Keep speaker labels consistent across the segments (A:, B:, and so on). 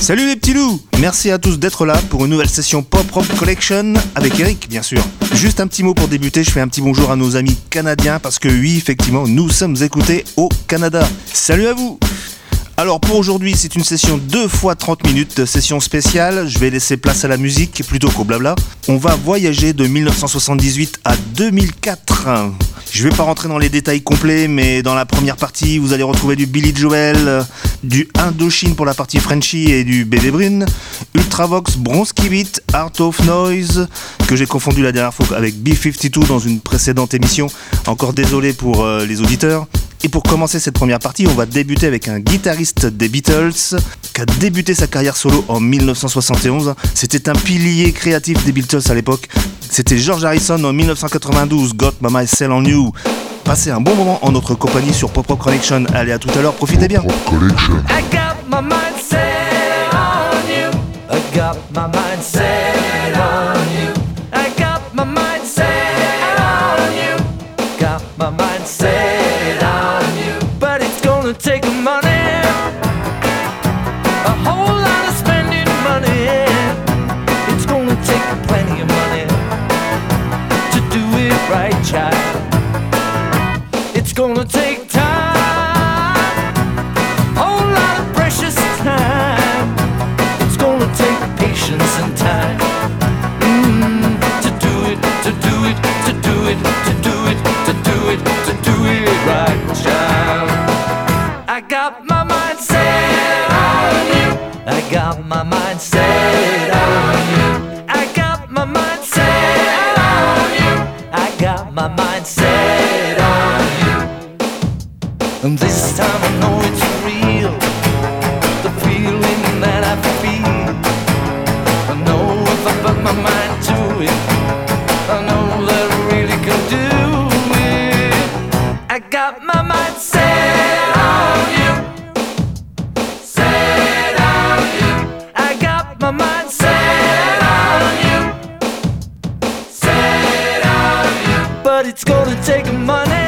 A: Salut les petits loups Merci à tous d'être là pour une nouvelle session Pop Rock Collection avec Eric bien sûr. Juste un petit mot pour débuter, je fais un petit bonjour à nos amis canadiens parce que oui effectivement nous sommes écoutés au Canada. Salut à vous alors pour aujourd'hui, c'est une session 2 fois 30 minutes, session spéciale. Je vais laisser place à la musique plutôt qu'au blabla. On va voyager de 1978 à 2004. Je vais pas rentrer dans les détails complets, mais dans la première partie, vous allez retrouver du Billy Joel, du Indochine pour la partie Frenchy et du Bébé Brune, Ultravox, Bronski Beat, Art of Noise, que j'ai confondu la dernière fois avec B52 dans une précédente émission. Encore désolé pour euh, les auditeurs. Et pour commencer cette première partie, on va débuter avec un guitariste des Beatles qui a débuté sa carrière solo en 1971. C'était un pilier créatif des Beatles à l'époque. C'était George Harrison en 1992, Got My Mind Sell on You. Passez un bon moment en notre compagnie sur Pop Rock Connection. Allez, à tout à l'heure, profitez bien.
B: I got my mind set on you. I got my mind set on you. Got my mind set on you. I got my mind set on you. I got my mind set on you. And this time I know it's real. The feeling that I feel. I know if I put my mind to it, it's gonna take money.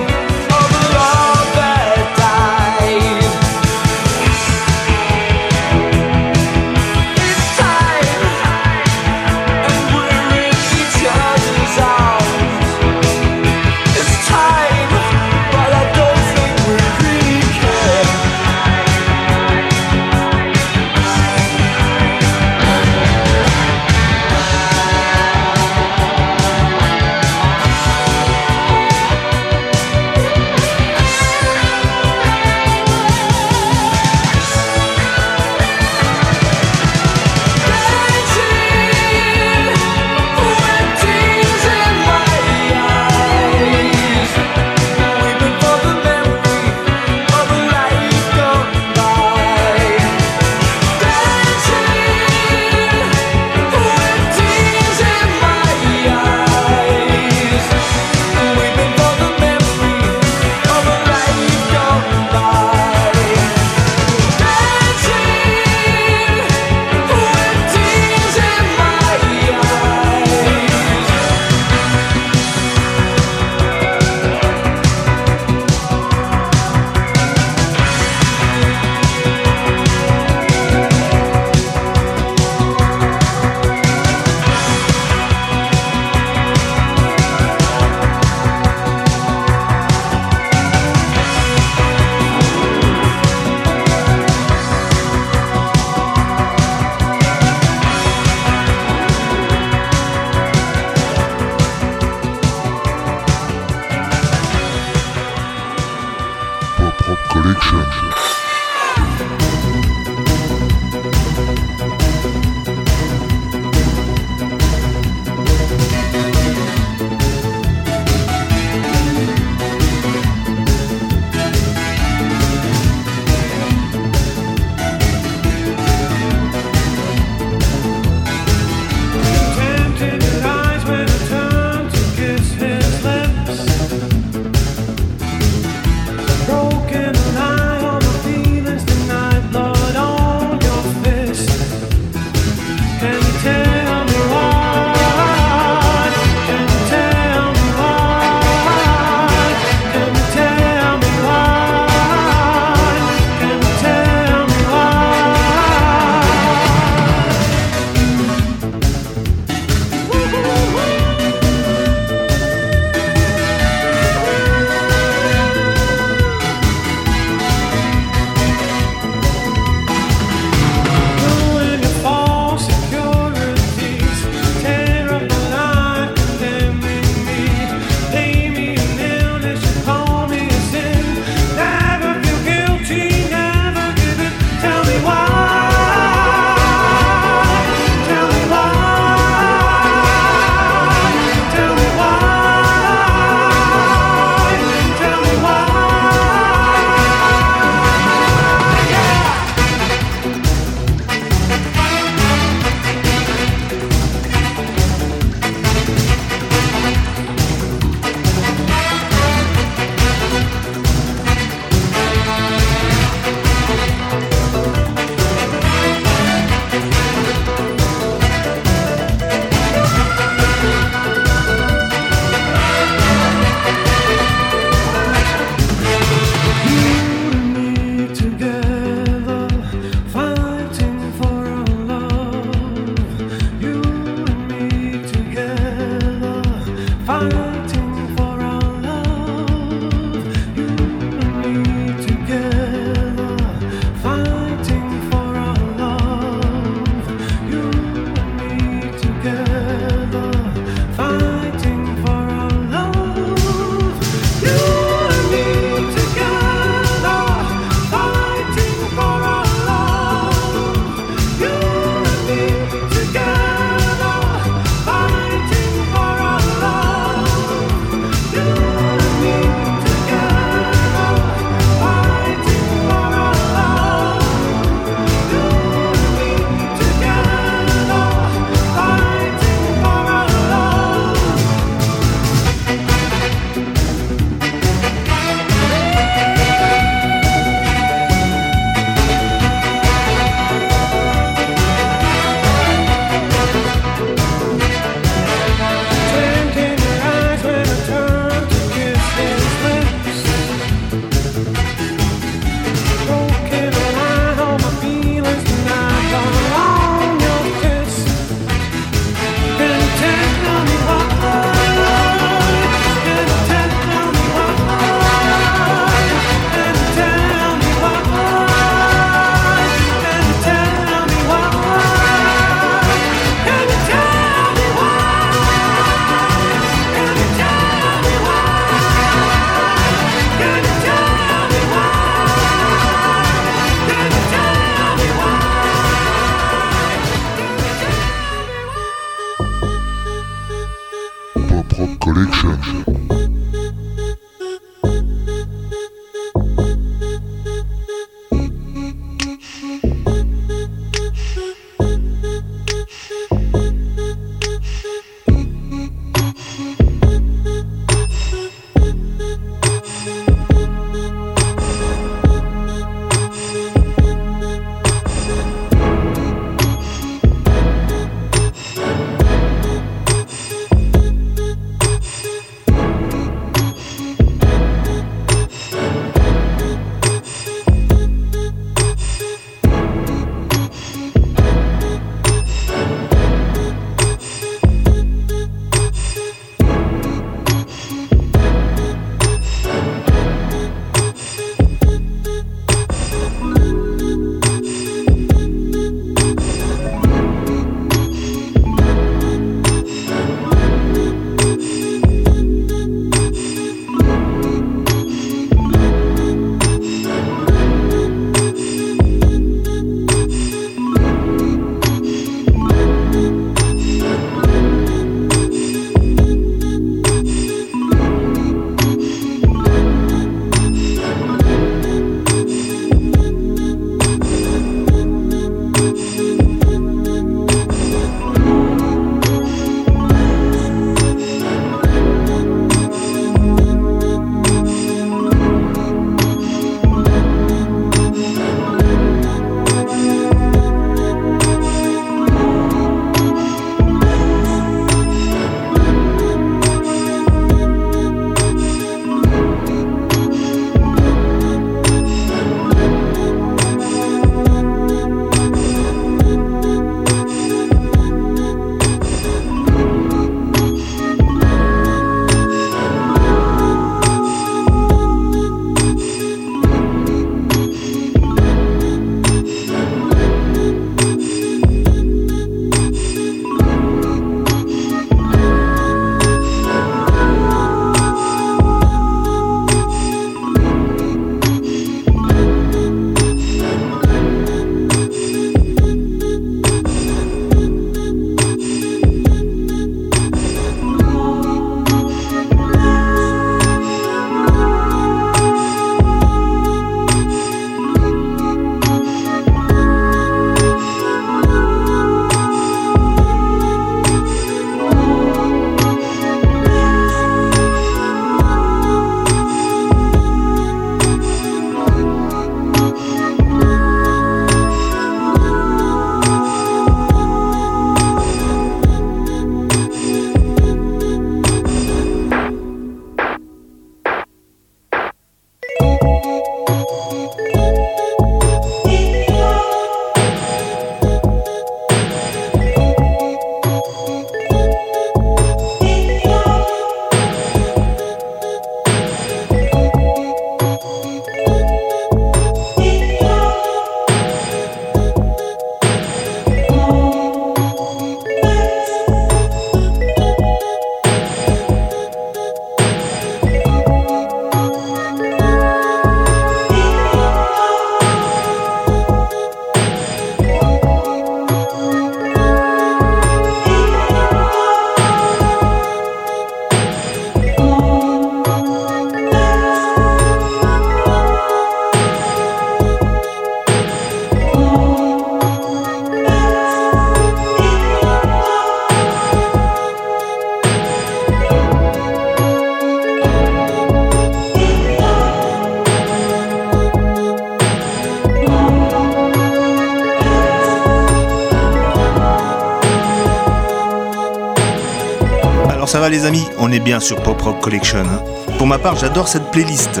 B: Les amis, on est bien sur Pop Rock Collection. Hein. Pour ma part, j'adore cette playlist.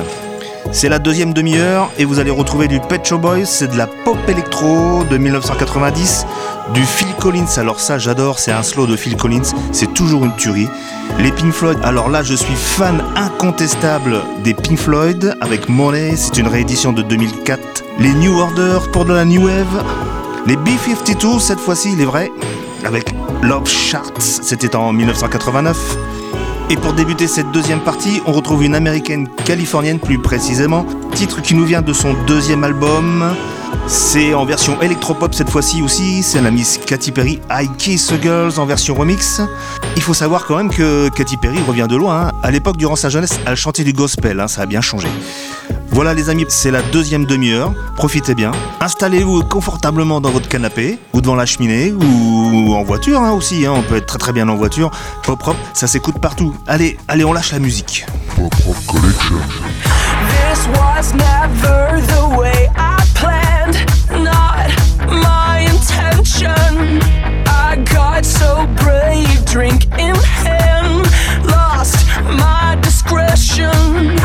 B: C'est la deuxième demi-heure et vous allez retrouver du Pet Show Boys, c'est de la pop électro de 1990, du Phil Collins. Alors ça, j'adore, c'est un slow de Phil Collins, c'est toujours une tuerie. Les Pink Floyd, alors là, je suis fan incontestable des Pink Floyd avec Money, c'est une réédition de 2004. Les New Order pour de la New Wave. Les B-52, cette fois-ci, il est vrai, Love Charts, c'était en 1989. Et pour débuter cette deuxième partie, on retrouve une américaine californienne plus précisément, titre qui nous vient de son deuxième album. C'est en version électropop cette fois-ci aussi, c'est la Miss Katy Perry, I Kiss the Girls en version remix. Il faut savoir quand même que Katy Perry revient de loin. Hein. À l'époque, durant sa jeunesse, elle chantait du gospel, hein, ça a bien changé. Voilà les amis, c'est la deuxième demi-heure. Profitez bien. Installez-vous confortablement dans votre canapé ou devant la cheminée ou en voiture hein, aussi. Hein. On peut être très très bien en voiture. Pop propre, ça s'écoute partout. Allez, allez, on lâche la musique. Pop Collection. This was never the way I planned, not my intention. I got so brave, drink in hand, lost my discretion.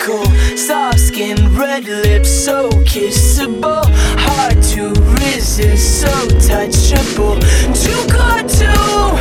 B: magical.
C: Soft skin,
D: red lips, so kissable. Hard to resist, so
A: touchable. Too good to.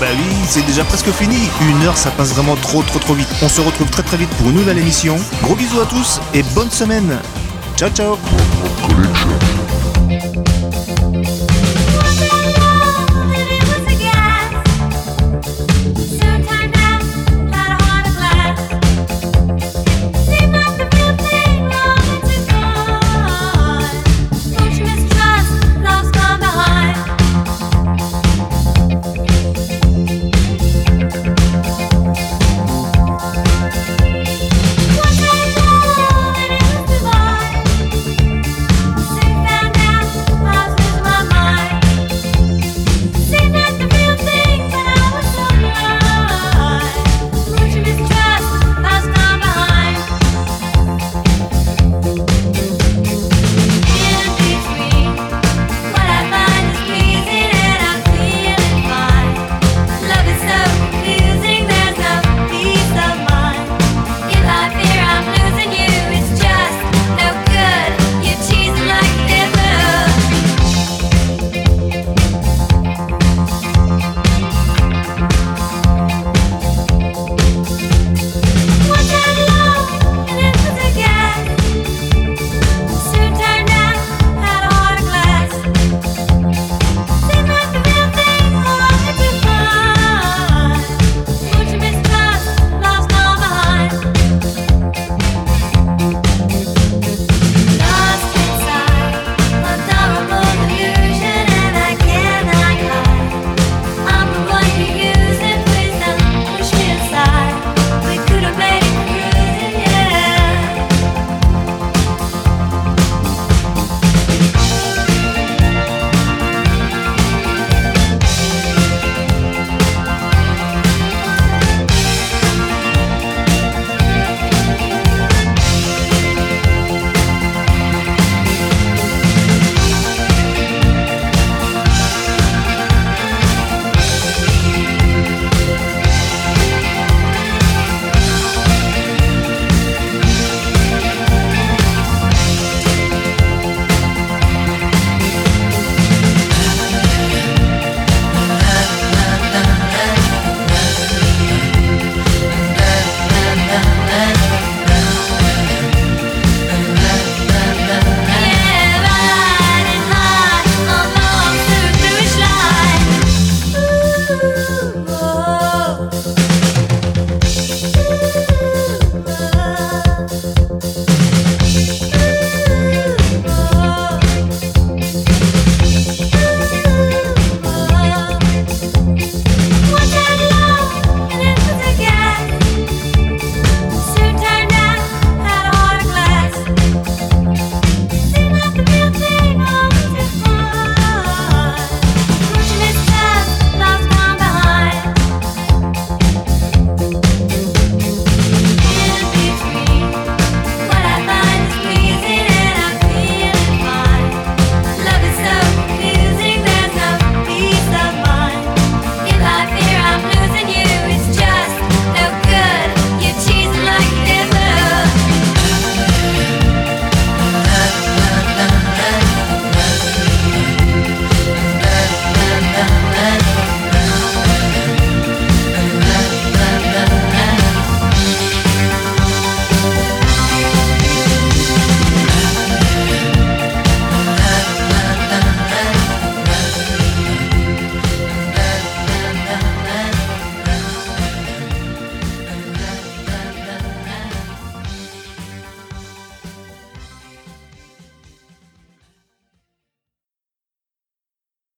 A: Bah oui, c'est déjà presque fini. Une heure, ça passe vraiment trop trop trop vite. On se retrouve très très vite pour une nouvelle émission. Gros bisous à tous et bonne semaine. Ciao ciao.